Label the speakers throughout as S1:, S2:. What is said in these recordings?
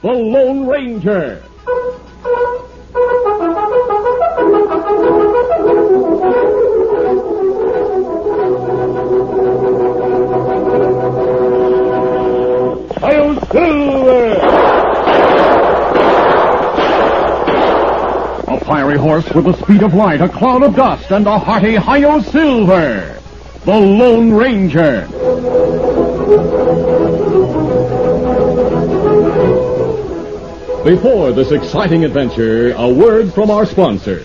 S1: the Lone Ranger. Hail Silver! A fiery horse with the speed of light, a cloud of dust, and a hearty Hi-Yo Silver, the Lone Ranger. Before this exciting adventure, a word from our sponsor.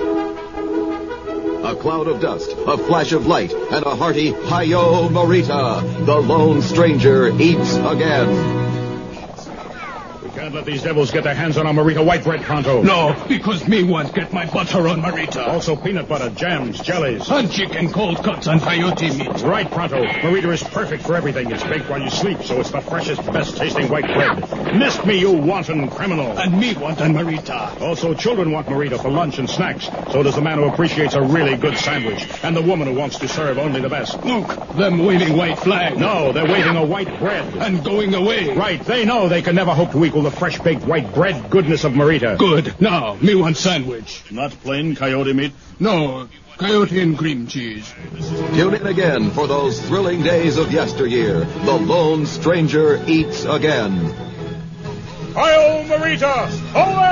S2: A cloud of dust, a flash of light, and a hearty Hi-Yo Merita. The lone stranger eats again.
S3: Can't let these devils get their hands on our Merita white bread, Pronto.
S4: No, because me want get my butter on Merita.
S3: Also peanut butter, jams, jellies.
S4: And chicken cold cuts and coyote meat.
S3: Right, Pronto. Merita is perfect for everything. It's baked while you sleep, so it's the freshest, best tasting white bread. Missed me, you wanton criminal.
S4: And me want an Merita.
S3: Also, children want Merita for lunch and snacks. So does the man who appreciates a really good sandwich. And the woman who wants to serve only the best.
S4: Look, them waving white flag.
S3: No, they're waving a white bread.
S4: And going away.
S3: Right, they know they can never hope to equal the fresh baked white bread goodness of Merita.
S4: Good. Now, me want sandwich.
S3: Not plain coyote meat?
S4: No, coyote and cream cheese.
S2: Tune in again for those thrilling days of yesteryear. The lone stranger eats again.
S3: Hi-yo, Merita! Away!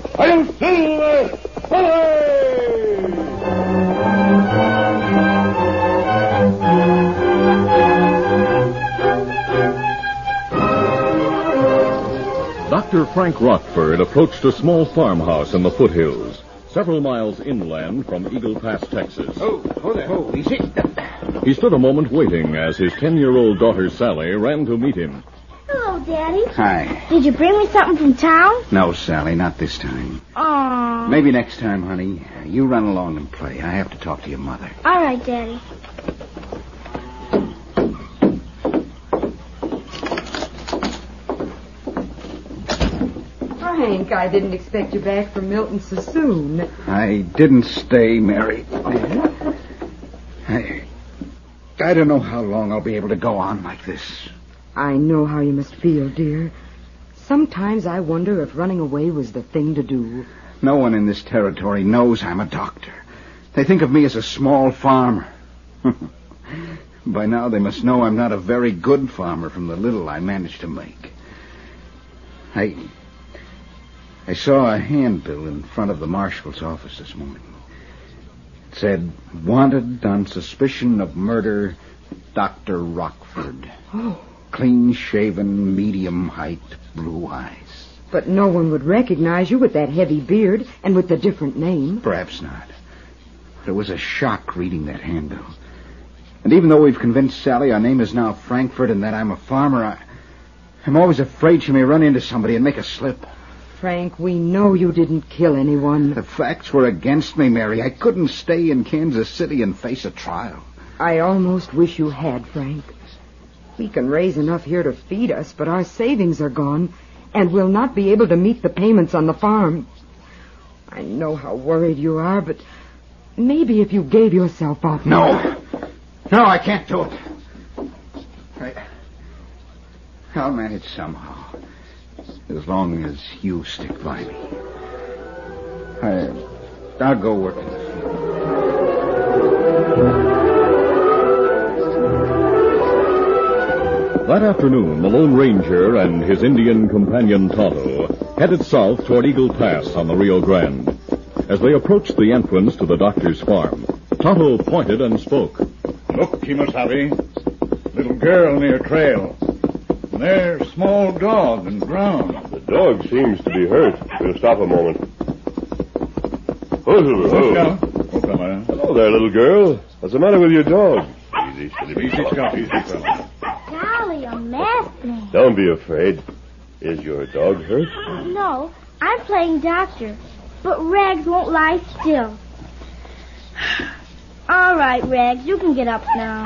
S1: I'm Silver. Hooray! Dr. Frank Rockford approached a small farmhouse in the foothills, several miles inland from Eagle Pass, Texas.
S5: Oh, oh there, oh, easy.
S1: He stood a moment waiting as his ten-year-old daughter Sally ran to meet him.
S6: Hello, Daddy.
S5: Hi.
S6: Did you bring me something from town?
S5: No, Sally, not this time.
S6: Aw.
S5: Maybe next time, honey. You run along and play. I have to talk to your mother.
S6: All right, Daddy.
S7: Frank, I didn't expect you back from Milton so soon.
S5: I didn't stay, Mary. I, I don't know how long I'll be able to go on like this.
S7: I know how you must feel, dear. Sometimes I wonder if running away was the thing to do.
S5: No one in this territory knows I'm a doctor. They think of me as a small farmer. By now they must know I'm not a very good farmer from the little I managed to make. I I saw a handbill in front of the marshal's office this morning. It said, wanted on suspicion of murder, Dr. Rockford.
S7: Oh.
S5: Clean shaven, medium height, blue eyes.
S7: But no one would recognize you with that heavy beard and with the different name.
S5: Perhaps not. But it was a shock reading that handbill. And even though we've convinced Sally our name is now Frankfurt and that I'm a farmer, I, I'm always afraid she may run into somebody and make a slip.
S7: Frank, we know you didn't kill anyone.
S5: The facts were against me, Mary. I couldn't stay in Kansas City and face a trial.
S7: I almost wish you had, Frank. We can raise enough here to feed us, but our savings are gone, and we'll not be able to meet the payments on the farm. I know how worried you are, but maybe if you gave yourself up.
S5: No. No, I can't do it. I, I'll manage somehow. As long as you stick by me. I, I'll go work
S1: That afternoon, the Lone Ranger and his Indian companion Tonto headed south toward Eagle Pass on the Rio Grande. As they approached the entrance to the doctor's farm, Tonto pointed and spoke.
S3: Look, Kimasabi.
S8: little girl near trail. And there's small dog and ground.
S9: The dog seems to be hurt. We'll stop a moment. Silver.
S8: Scout. Come on.
S9: Hello there, little girl. What's the matter with your dog? Easy, steady,
S8: Easy,
S9: fella.
S8: Scout. Easy, fella.
S6: Golly, a masked man.
S9: Don't be afraid. Is your dog hurt?
S6: No, I'm playing doctor. But Rags won't lie still. All right, Rags, you can get up now.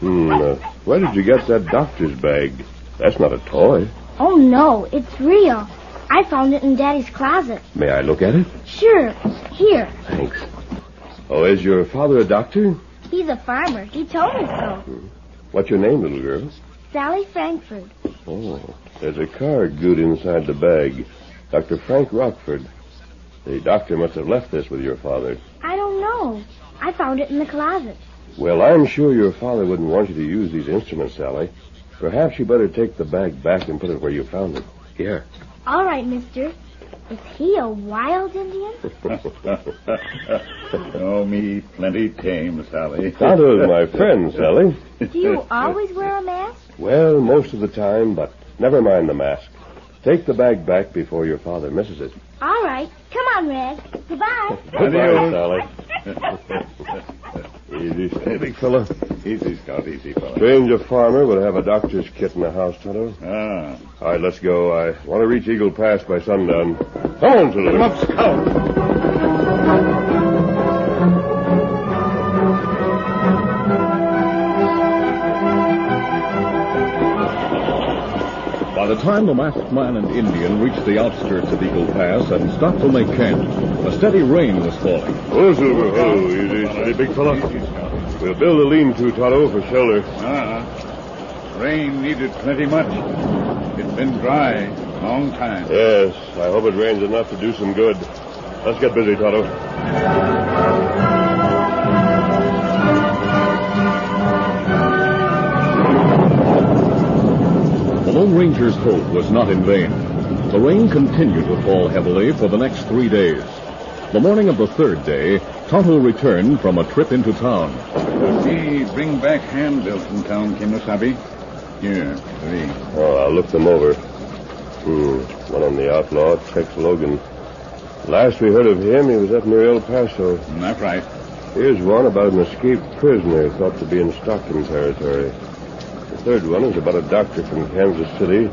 S9: Hmm. Uh, where did you get that doctor's bag? That's not a toy.
S6: Oh, no, it's real. I found it in Daddy's closet.
S9: May I look at it?
S6: Sure. Here.
S9: Thanks. Oh, is your father a doctor?
S6: He's a farmer. He told me so.
S9: What's your name, little girl?
S6: Sally Frankfurt.
S9: Oh, there's a card glued inside the bag. Dr. Frank Rockford. The doctor must have left this with your father.
S6: I don't know. I found it in the closet.
S9: Well, I'm sure your father wouldn't want you to use these instruments, Sally. Perhaps you better take the bag back and put it where you found it. Here.
S6: All right, mister. Is he a wild Indian?
S8: oh, me plenty tame, Sally.
S9: Tonto's my friend, Sally.
S6: Do you always wear a mask?
S9: Well, most of the time, but never mind the mask. Take the bag back before your father misses it.
S6: All right. Come on, Red. Goodbye.
S9: Goodbye, Sally. Easy, steady, big fella.
S8: Easy, Scout. Easy, fella.
S9: Strange a farmer would have a doctor's kit in the house, Tonto.
S8: Ah.
S9: All right, let's go. I want to reach Eagle Pass by sundown. Come on, Silver.
S8: Come up, Scout.
S1: Time the masked man and Indian reached the outskirts of Eagle Pass and stopped to make camp, a steady rain was falling.
S9: Oh, Silver. Oh, easy, steady, big fella. We'll build a lean-to, Tonto, for shelter.
S8: Ah. Rain needed plenty much. It's been dry a long time.
S9: Yes, I hope it rains enough to do some good. Let's get busy, Tonto.
S1: Lone Ranger's hope was not in vain. The rain continued to fall heavily for the next three days. The morning of the third day, Tonto returned from a trip into town.
S8: Does he bring back handbills from town, Kimosabe? Here, three.
S9: Oh, I'll look them over. Hmm, one on the outlaw, Tex Logan. Last we heard of him, he was up near El Paso.
S8: That's right.
S9: Here's one about an escaped prisoner thought to be in Stockton territory. The third one is about a doctor from Kansas City,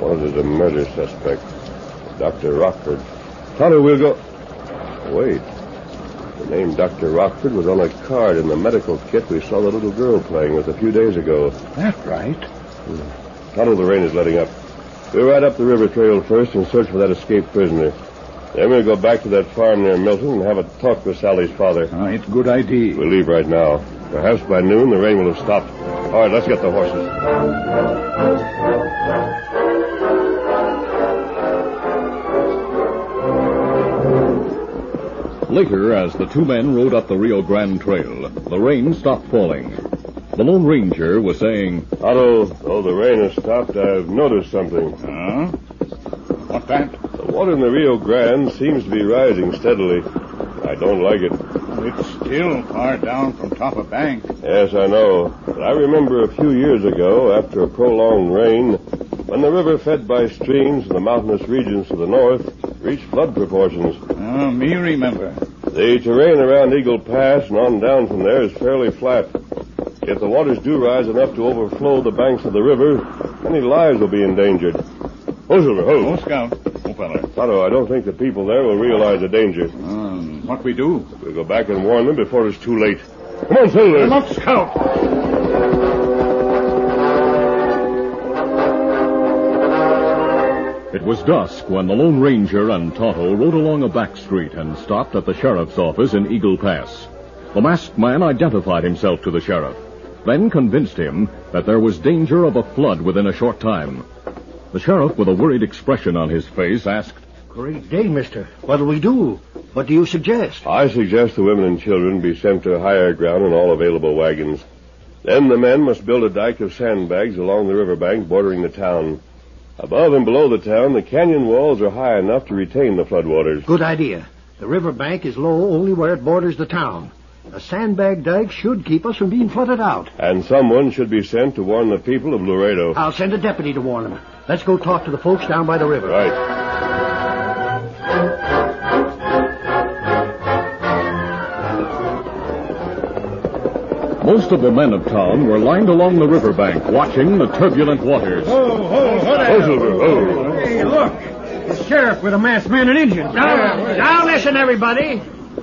S9: wanted as a murder suspect. Dr. Rockford. Tonto, we'll go. Wait. The name Dr. Rockford was on a card in the medical kit we saw the little girl playing with a few days ago.
S5: That's right. Hmm.
S9: Tonto, the rain is letting up. We'll ride up the river trail first and search for that escaped prisoner. Then we'll go back to that farm near Milton and have a talk with Sally's father.
S5: Oh, it's a good idea.
S9: We'll leave right now. Perhaps by noon the rain will have stopped. All right, let's get the horses.
S1: Later, as the two men rode up the Rio Grande Trail, the rain stopped falling. The Lone Ranger was saying,
S9: Tonto, though the rain has stopped, I've noticed something.
S8: Huh? What's that?
S9: The water in the Rio Grande seems to be rising steadily. I don't like it.
S8: It's still far down from top of bank.
S9: Yes, I know. But I remember a few years ago, after a prolonged rain, when the river fed by streams in the mountainous regions to the north reached flood proportions.
S8: Oh, me remember.
S9: The terrain around Eagle Pass and on down from there is fairly flat. If the waters do rise enough to overflow the banks of the river, many lives will be endangered. Ho, Silver,
S8: Oh,
S9: ho.
S8: Scout. Oh, fella.
S9: Tonto, I don't think the people there will realize the danger.
S8: Um, what we do?
S9: We'll go back and warn them before it's too late. Come on, Silver.
S8: Come up, Scout.
S1: It was dusk when the Lone Ranger and Tonto rode along a back street and stopped at the sheriff's office in Eagle Pass. The masked man identified himself to the sheriff, then convinced him that there was danger of a flood within a short time. The sheriff, with a worried expression on his face, asked,
S10: Great day, mister. What'll we do? What do you suggest?
S9: I suggest the women and children be sent to higher ground in all available wagons. Then the men must build a dike of sandbags along the riverbank bordering the town. Above and below the town, the canyon walls are high enough to retain the floodwaters.
S10: Good idea. The riverbank is low only where it borders the town. A sandbag dike should keep us from being flooded out.
S9: And someone should be sent to warn the people of Laredo.
S10: I'll send a deputy to warn them. Let's go talk to the folks down by the river.
S9: Right.
S1: Most of the men of town were lined along the riverbank, watching the turbulent waters.
S8: Oh, oh,
S9: Oh, Silver, oh.
S8: Hey, look. The sheriff with a masked man and Indian.
S10: Now, now listen, everybody.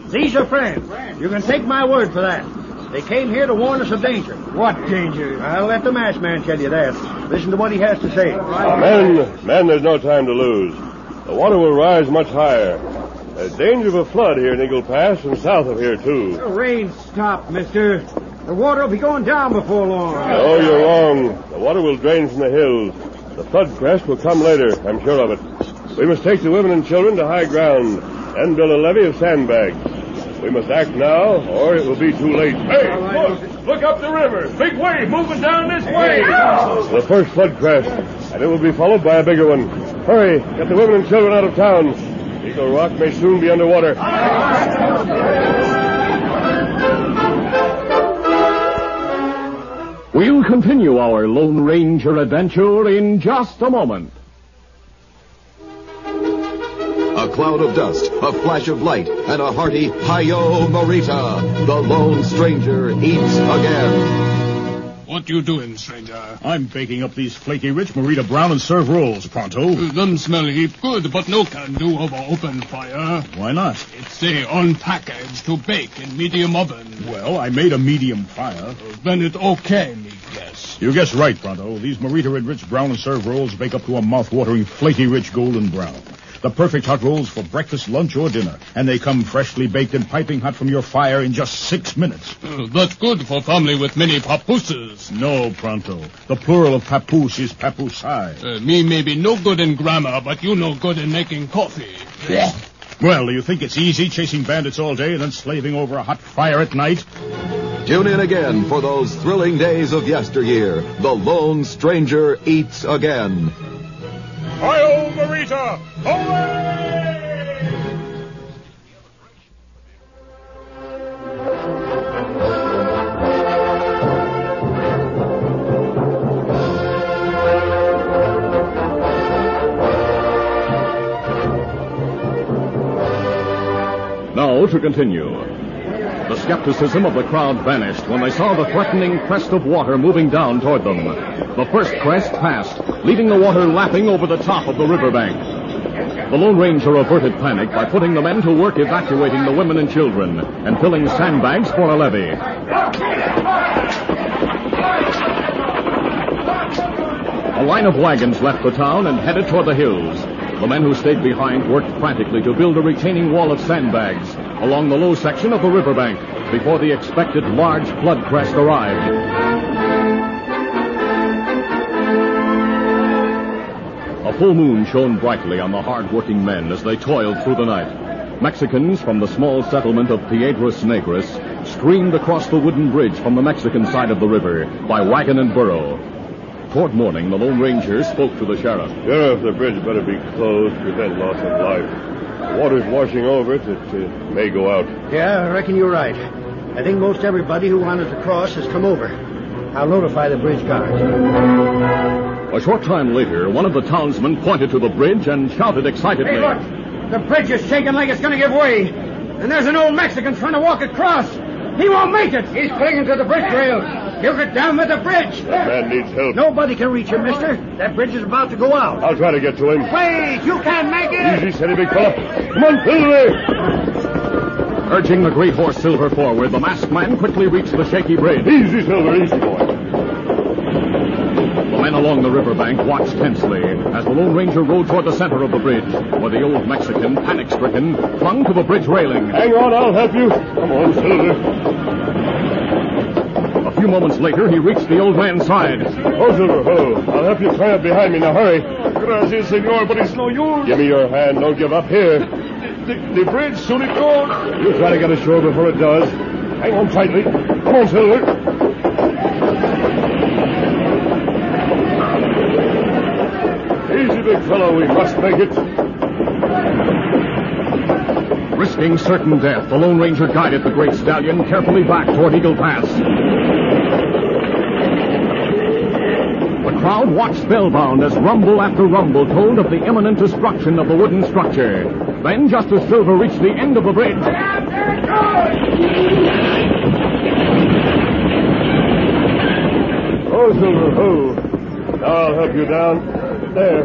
S10: These are friends. You can take my word for that. They came here to warn us of danger.
S8: What danger?
S10: I'll let the masked man tell you that. Listen to what he has to say.
S9: Men, men, there's no time to lose. The water will rise much higher. There's danger of a flood here in Eagle Pass and south of here, too.
S8: The rain stopped, mister. The water will be going down before long.
S9: Oh, you're wrong. The water will drain from the hills. The flood crest will come later, I'm sure of it. We must take the women and children to high ground and build a levee of sandbags. We must act now, or it will be too late. Hey, look! Look up the river! Big wave moving down this way! The first flood crest, and it will be followed by a bigger one. Hurry, get the women and children out of town. Eagle Rock may soon be underwater.
S1: We'll continue our Lone Ranger adventure in just a moment.
S2: A cloud of dust, a flash of light, and a hearty Hi-Yo Merita. The Lone Stranger eats again.
S4: What you doing, stranger?
S3: I'm baking up these flaky rich Merita Brown and serve rolls, pronto.
S4: Uh, them smell heap good, but no can do over open fire.
S3: Why not?
S4: It's say on package to bake in medium oven.
S3: Well, I made a medium fire.
S4: Uh, then it okay, me guess.
S3: You guess right, Pronto. These Merita Red Rich Brown and Serve rolls bake up to a mouth-watering, flaky rich golden brown. The perfect hot rolls for breakfast, lunch, or dinner. And they come freshly baked and piping hot from your fire in just six minutes.
S4: Uh, that's good for family with many papooses.
S3: No, Pronto. The plural of papoose is papoosai.
S4: Uh, me may be no good in grammar, but you no good in making coffee.
S3: Well, do you think it's easy chasing bandits all day and then slaving over a hot fire at night?
S2: Tune in again for those thrilling days of yesteryear. The Lone Stranger eats again.
S3: Hi-yo,
S1: Now to continue. Skepticism of the crowd vanished when they saw the threatening crest of water moving down toward them. The first crest passed, leaving the water lapping over the top of the riverbank. The Lone Ranger averted panic by putting the men to work evacuating the women and children and filling sandbags for a levee. A line of wagons left the town and headed toward the hills. The men who stayed behind worked frantically to build a retaining wall of sandbags along the low section of the riverbank before the expected large flood crest arrived. A full moon shone brightly on the hard-working men as they toiled through the night. Mexicans from the small settlement of Piedras Negras streamed across the wooden bridge from the Mexican side of the river by wagon and burro. Toward morning, the Lone Ranger spoke to the sheriff.
S9: Sheriff, the bridge better be closed to prevent loss of life. The water's washing over it. It uh, may go out.
S10: Yeah, I reckon you're right. I think most everybody who wanted to cross has come over. I'll notify the bridge guards.
S1: A short time later, one of the townsmen pointed to the bridge and shouted excitedly.
S8: Hey, look! The bridge is shaking like it's going to give way. And there's an old Mexican trying to walk across. He won't make it. He's clinging to the bridge rail. He'll get down with the bridge.
S9: That man needs help.
S10: Nobody can reach him, mister. That bridge is about to go out.
S9: I'll try to get to him.
S8: Wait, you can't make it.
S9: Easy, steady, big fella. Come on, Silver!
S1: Urging the great horse Silver forward, the masked man quickly reached the shaky bridge.
S9: Easy, Silver, easy, boy.
S1: The men along the riverbank watched tensely as the Lone Ranger rode toward the center of the bridge, where the old Mexican, panic-stricken, clung to the bridge railing.
S9: Hang on, I'll help you. Come on, Silver.
S1: A few moments later, he reached the old man's side.
S9: Oh, Silver, oh. I'll help you climb up behind me. Now, hurry.
S8: Oh, gracias, senor, but it's no use.
S9: Give me your hand. Don't give up. Here.
S8: The, the bridge soon it goes.
S9: You try to get ashore before it does. Hang on tightly. Come on, Silver. Easy, big fellow. We must make it.
S1: Risking certain death, the Lone Ranger guided the great stallion carefully back toward Eagle Pass. The crowd watched spellbound as rumble after rumble told of the imminent destruction of the wooden structure. Then, just as Silver reached the end of the bridge,
S9: Oh, Silver, oh. Now I'll help you down. There.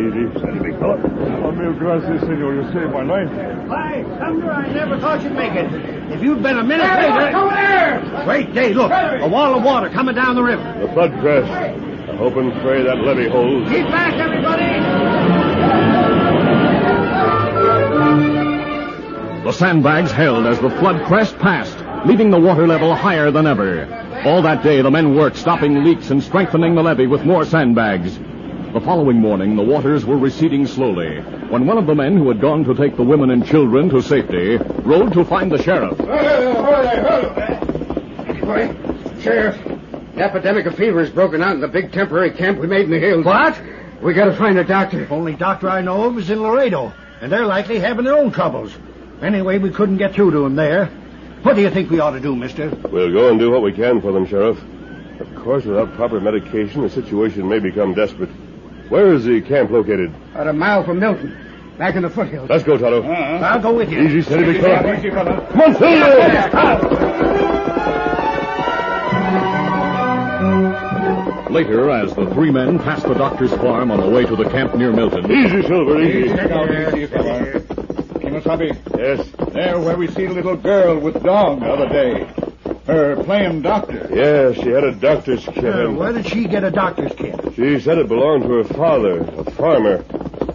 S9: Easy, steady, big fella.
S11: Oh, mil gracias, senor. You saved my life.
S10: Why, Thunder, I never thought you'd make it. If you'd been a minute
S8: Hey,
S10: later...
S8: over there!
S10: Great day, look. A wall of water coming down the river.
S9: The flood crest. I hope and pray that levee holds.
S10: Keep back, everybody!
S1: The sandbags held as the flood crest passed, leaving the water level higher than ever. All that day, the men worked stopping leaks and strengthening the levee with more sandbags. The following morning, the waters were receding slowly when one of the men who had gone to take the women and children to safety rode to find the sheriff.
S8: Boy, Sheriff, the epidemic of fever has broken out in the big temporary camp we made in the hills.
S10: What?
S8: We gotta find a doctor.
S10: Only doctor I know of is in Laredo, and they're likely having their own troubles. Anyway, we couldn't get through to him there. What do you think we ought to do, mister?
S9: We'll go and do what we can for them, Sheriff. Of course, without proper medication, the situation may become desperate. Where is the camp located?
S8: About a mile from Milton, back in the foothills.
S9: Let's go, Tonto. Uh-huh.
S10: I'll go with you.
S9: Easy, steady, big fella.
S8: Easy, fella.
S9: Come on, Silver!
S1: Later, as the three men passed the doctor's farm on the way to the camp near Milton,
S9: Easy, Silver, easy.
S11: Easy, fella. Kimasabi,
S9: Yes,
S11: there where we see the little girl with dog the other day. Her playing doctor.
S9: yes, she had a doctor's kit.
S10: Uh, where did she get a doctor's kit?
S9: She said it belonged to her father, a farmer.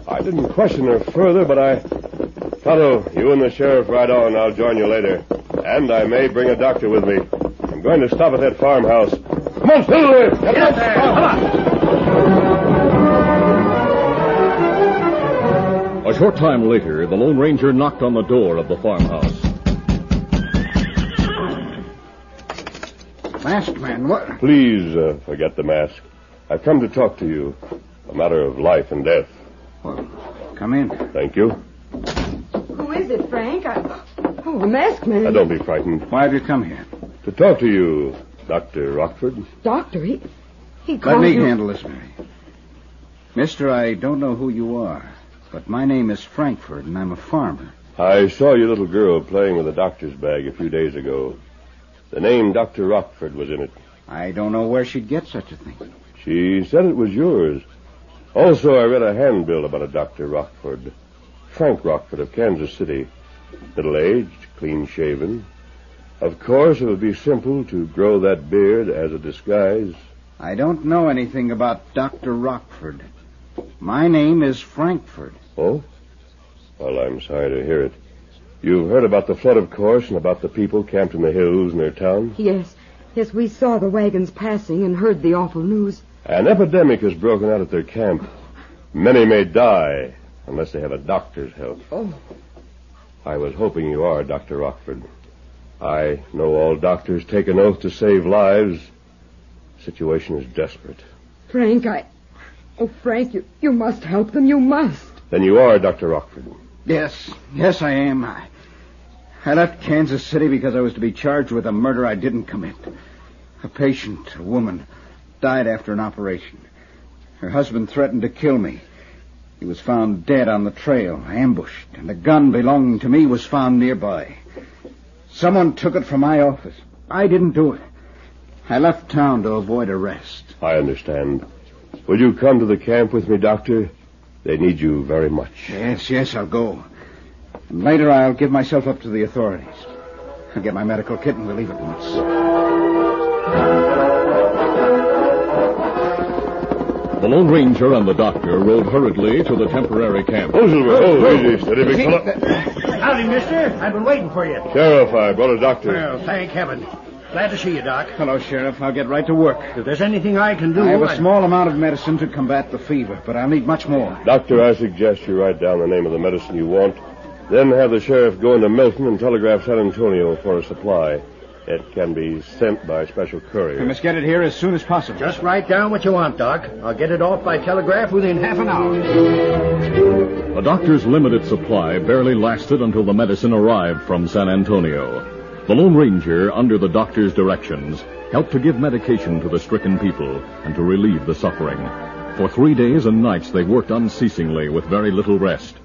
S9: I didn't question her further, but I... Tonto, you and the sheriff ride on. I'll join you later. And I may bring a doctor with me. I'm going to stop at that farmhouse. Come on, Silver!
S10: Get up there! Come on!
S1: Short time later, the Lone Ranger knocked on the door of the farmhouse.
S5: Masked man, what?
S9: Please uh, forget the mask. I've come to talk to you. A matter of life and death.
S5: Well, come in.
S9: Thank you.
S7: Who is it, Frank? I... Oh, a masked man.
S9: Now, don't be frightened.
S5: Why have you come here?
S9: To talk to you, Dr. Rockford.
S7: Doctor, he... He called Let
S5: me
S7: you...
S5: handle this, Mary. Mister, I don't know who you are, but my name is Frankfurt, and I'm a farmer.
S9: I saw your little girl playing with a doctor's bag a few days ago. The name Dr. Rockford was in it.
S5: I don't know where she'd get such a thing.
S9: She said it was yours. Also, I read a handbill about a Dr. Rockford. Frank Rockford of Kansas City. Middle aged, clean shaven. Of course, it would be simple to grow that beard as a disguise.
S5: I don't know anything about Dr. Rockford. My name is Frankfurt.
S9: Oh? Well, I'm sorry to hear it. You've heard about the flood, of course, and about the people camped in the hills near town.
S7: Yes, yes, we saw the wagons passing and heard the awful news.
S9: An epidemic has broken out at their camp. Many may die unless they have a doctor's help.
S7: Oh.
S9: I was hoping you are, Dr. Rockford. I know all doctors take an oath to save lives. Situation is desperate.
S7: Frank, I... Oh, Frank, you, you must help them. You must.
S9: Then you are Dr. Rockford.
S5: Yes, yes, I am. I, I left Kansas City because I was to be charged with a murder I didn't commit. A patient, a woman, died after an operation. Her husband threatened to kill me. He was found dead on the trail, ambushed, and a gun belonging to me was found nearby. Someone took it from my office. I didn't do it. I left town to avoid arrest.
S9: I understand. Will you come to the camp with me, Doctor? They need you very much.
S5: Yes, yes, I'll go. And later I'll give myself up to the authorities. I'll get my medical kit and we'll leave at once.
S1: The Lone Ranger and the doctor rode hurriedly to the temporary camp.
S9: Oh, Silver. Oh, easy. Steady, big fella.
S10: Howdy, mister. I've been waiting for you.
S9: Sheriff, I brought a doctor.
S10: Well, thank heaven. Glad to see you, Doc.
S5: Hello, Sheriff. I'll get right to work.
S10: If there's anything I can do...
S5: I have a
S10: I-
S5: small amount of medicine to combat the fever, but I'll need much more.
S9: Doctor, I suggest you write down the name of the medicine you want. Then have the sheriff go into Milton and telegraph San Antonio for a supply. It can be sent by special courier.
S5: We must get it here as soon as possible.
S10: Just write down what you want, Doc. I'll get it off by telegraph within half an hour.
S1: The doctor's limited supply barely lasted until the medicine arrived from San Antonio. The Lone Ranger, under the doctor's directions, helped to give medication to the stricken people and to relieve the suffering. For three days and nights they worked unceasingly with very little rest.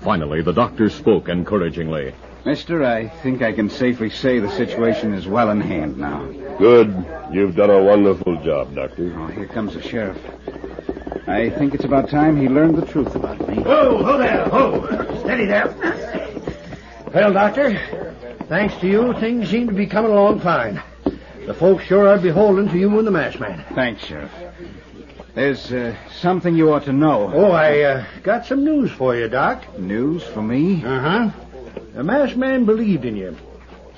S1: Finally, the doctor spoke encouragingly.
S5: Mister, I think I can safely say the situation is well in hand now.
S9: Good. You've done a wonderful job, Doctor.
S5: Oh, here comes the sheriff. I think it's about time he learned the truth about me.
S10: Whoa, whoa there, whoa. Steady there. Well, Doctor, thanks to you, things seem to be coming along fine. The folks sure are beholden to you and the masked man.
S5: Thanks, Sheriff. There's uh, something you ought to know.
S10: Oh, I uh, got some news for you, Doc.
S5: News for me?
S10: Uh-huh. The masked man believed in you.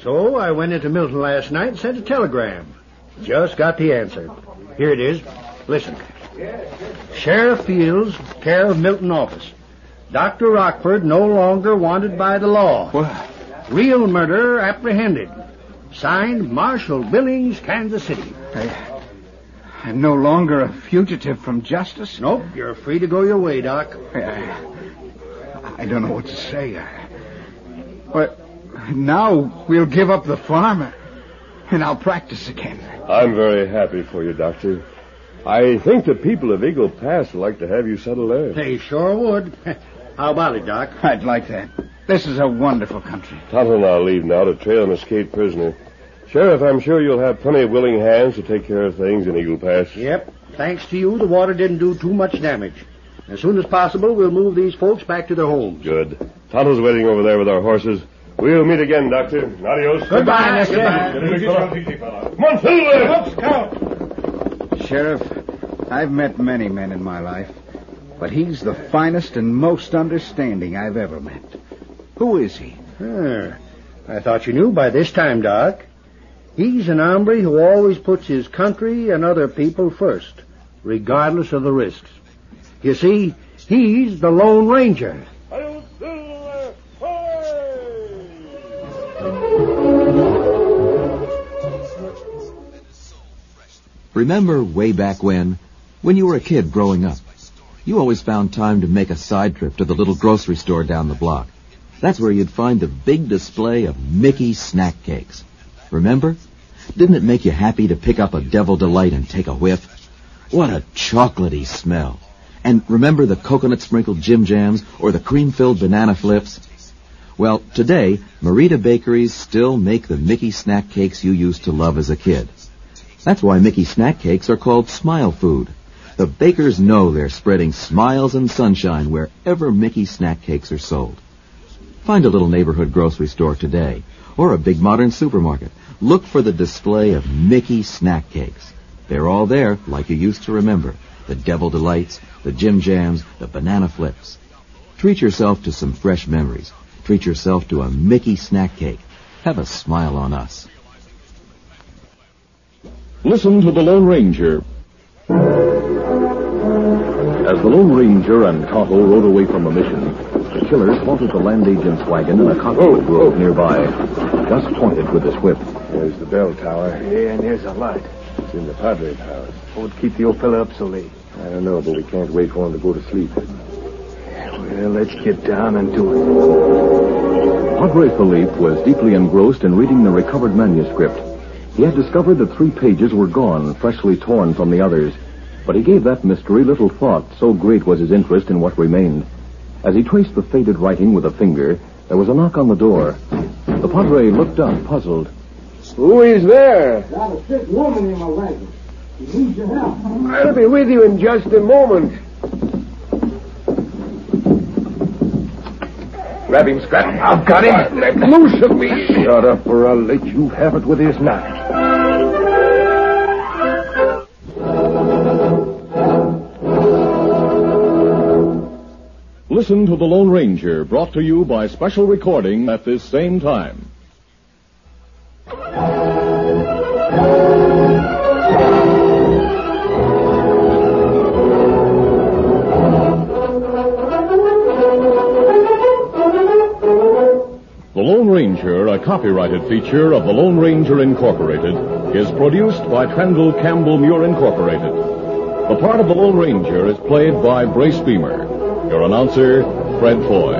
S10: So I went into Milton last night and sent a telegram. Just got the answer. Here it is. Listen. Sheriff Fields, care of Milton office. Dr. Rockford no longer wanted by the law.
S5: What?
S10: Real murderer apprehended. Signed Marshal Billings, Kansas City.
S5: I, I'm no longer a fugitive from justice?
S10: Nope, you're free to go your way, Doc.
S5: I, I don't know what to say. But now we'll give up the farm and I'll practice again.
S9: I'm very happy for you, Doctor. I think the people of Eagle Pass would like to have you settle there.
S10: They sure would. How about it, Doc?
S5: I'd like that. This is a wonderful country.
S9: Tonto and I'll leave now to trail an escaped prisoner. Sheriff, I'm sure you'll have plenty of willing hands to take care of things in Eagle Pass.
S10: Yep. Thanks to you, the water didn't do too much damage. As soon as possible, we'll move these folks back to their homes.
S9: Good. Tonto's waiting over there with our horses. We'll meet again, Doctor. Adios.
S10: Goodbye, Mister.
S9: Come on, Silver!
S5: Scout! Sheriff, I've met many men in my life, but he's the finest and most understanding I've ever met. Who is he?
S10: Ah, I thought you knew by this time, Doc. He's an hombre who always puts his country and other people first, regardless of the risks. You see, he's the Lone Ranger.
S12: Remember way back when? When you were a kid growing up. You always found time to make a side trip to the little grocery store down the block. That's where you'd find the big display of Mickey snack cakes. Remember? Didn't it make you happy to pick up a Devil Delight and take a whiff? What a chocolatey smell. And remember the coconut sprinkled Jim Jams or the cream filled banana flips? Well, today, Merita Bakeries still make the Mickey snack cakes you used to love as a kid. That's why Mickey snack cakes are called smile food. The bakers know they're spreading smiles and sunshine wherever Mickey snack cakes are sold. Find a little neighborhood grocery store today or a big modern supermarket. Look for the display of Mickey snack cakes. They're all there like you used to remember. The Devil Delights, the Jim Jams, the Banana Flips. Treat yourself to some fresh memories. Treat yourself to a Mickey snack cake. Have a smile on us.
S1: Listen to the Lone Ranger. As the Lone Ranger and Tonto rode away from the mission, killers halted the land agent's wagon in a cottonwood oh, grove oh. nearby. Gus pointed with his whip.
S11: There's the bell tower.
S8: Yeah, and there's a light.
S11: It's in the Padre's house.
S8: What would keep the old fella up so late?
S11: I don't know, but we can't wait for him to go to sleep.
S8: Well, let's get down and do it.
S1: Padre Philippe was deeply engrossed in reading the recovered manuscript. He had discovered that three pages were gone, freshly torn from the others. But he gave that mystery little thought, so great was his interest in what remained. As he traced the faded writing with a finger, there was a knock on the door. The Padre looked up, puzzled.
S11: Who is there?
S8: Got a sick woman in my wagon. She needs your help.
S11: I'll be with you in just a moment. Grab him, Scrap. I've got him. Let loose of me. Shut up, or I'll let you have it with his knife.
S1: Listen to The Lone Ranger, brought to you by special recording at this same time. The Lone Ranger, a copyrighted feature of the Lone Ranger Incorporated is produced by Trendle Campbell Muir Incorporated. The part of the Lone Ranger is played by Brace Beamer. Your announcer, Fred Foy.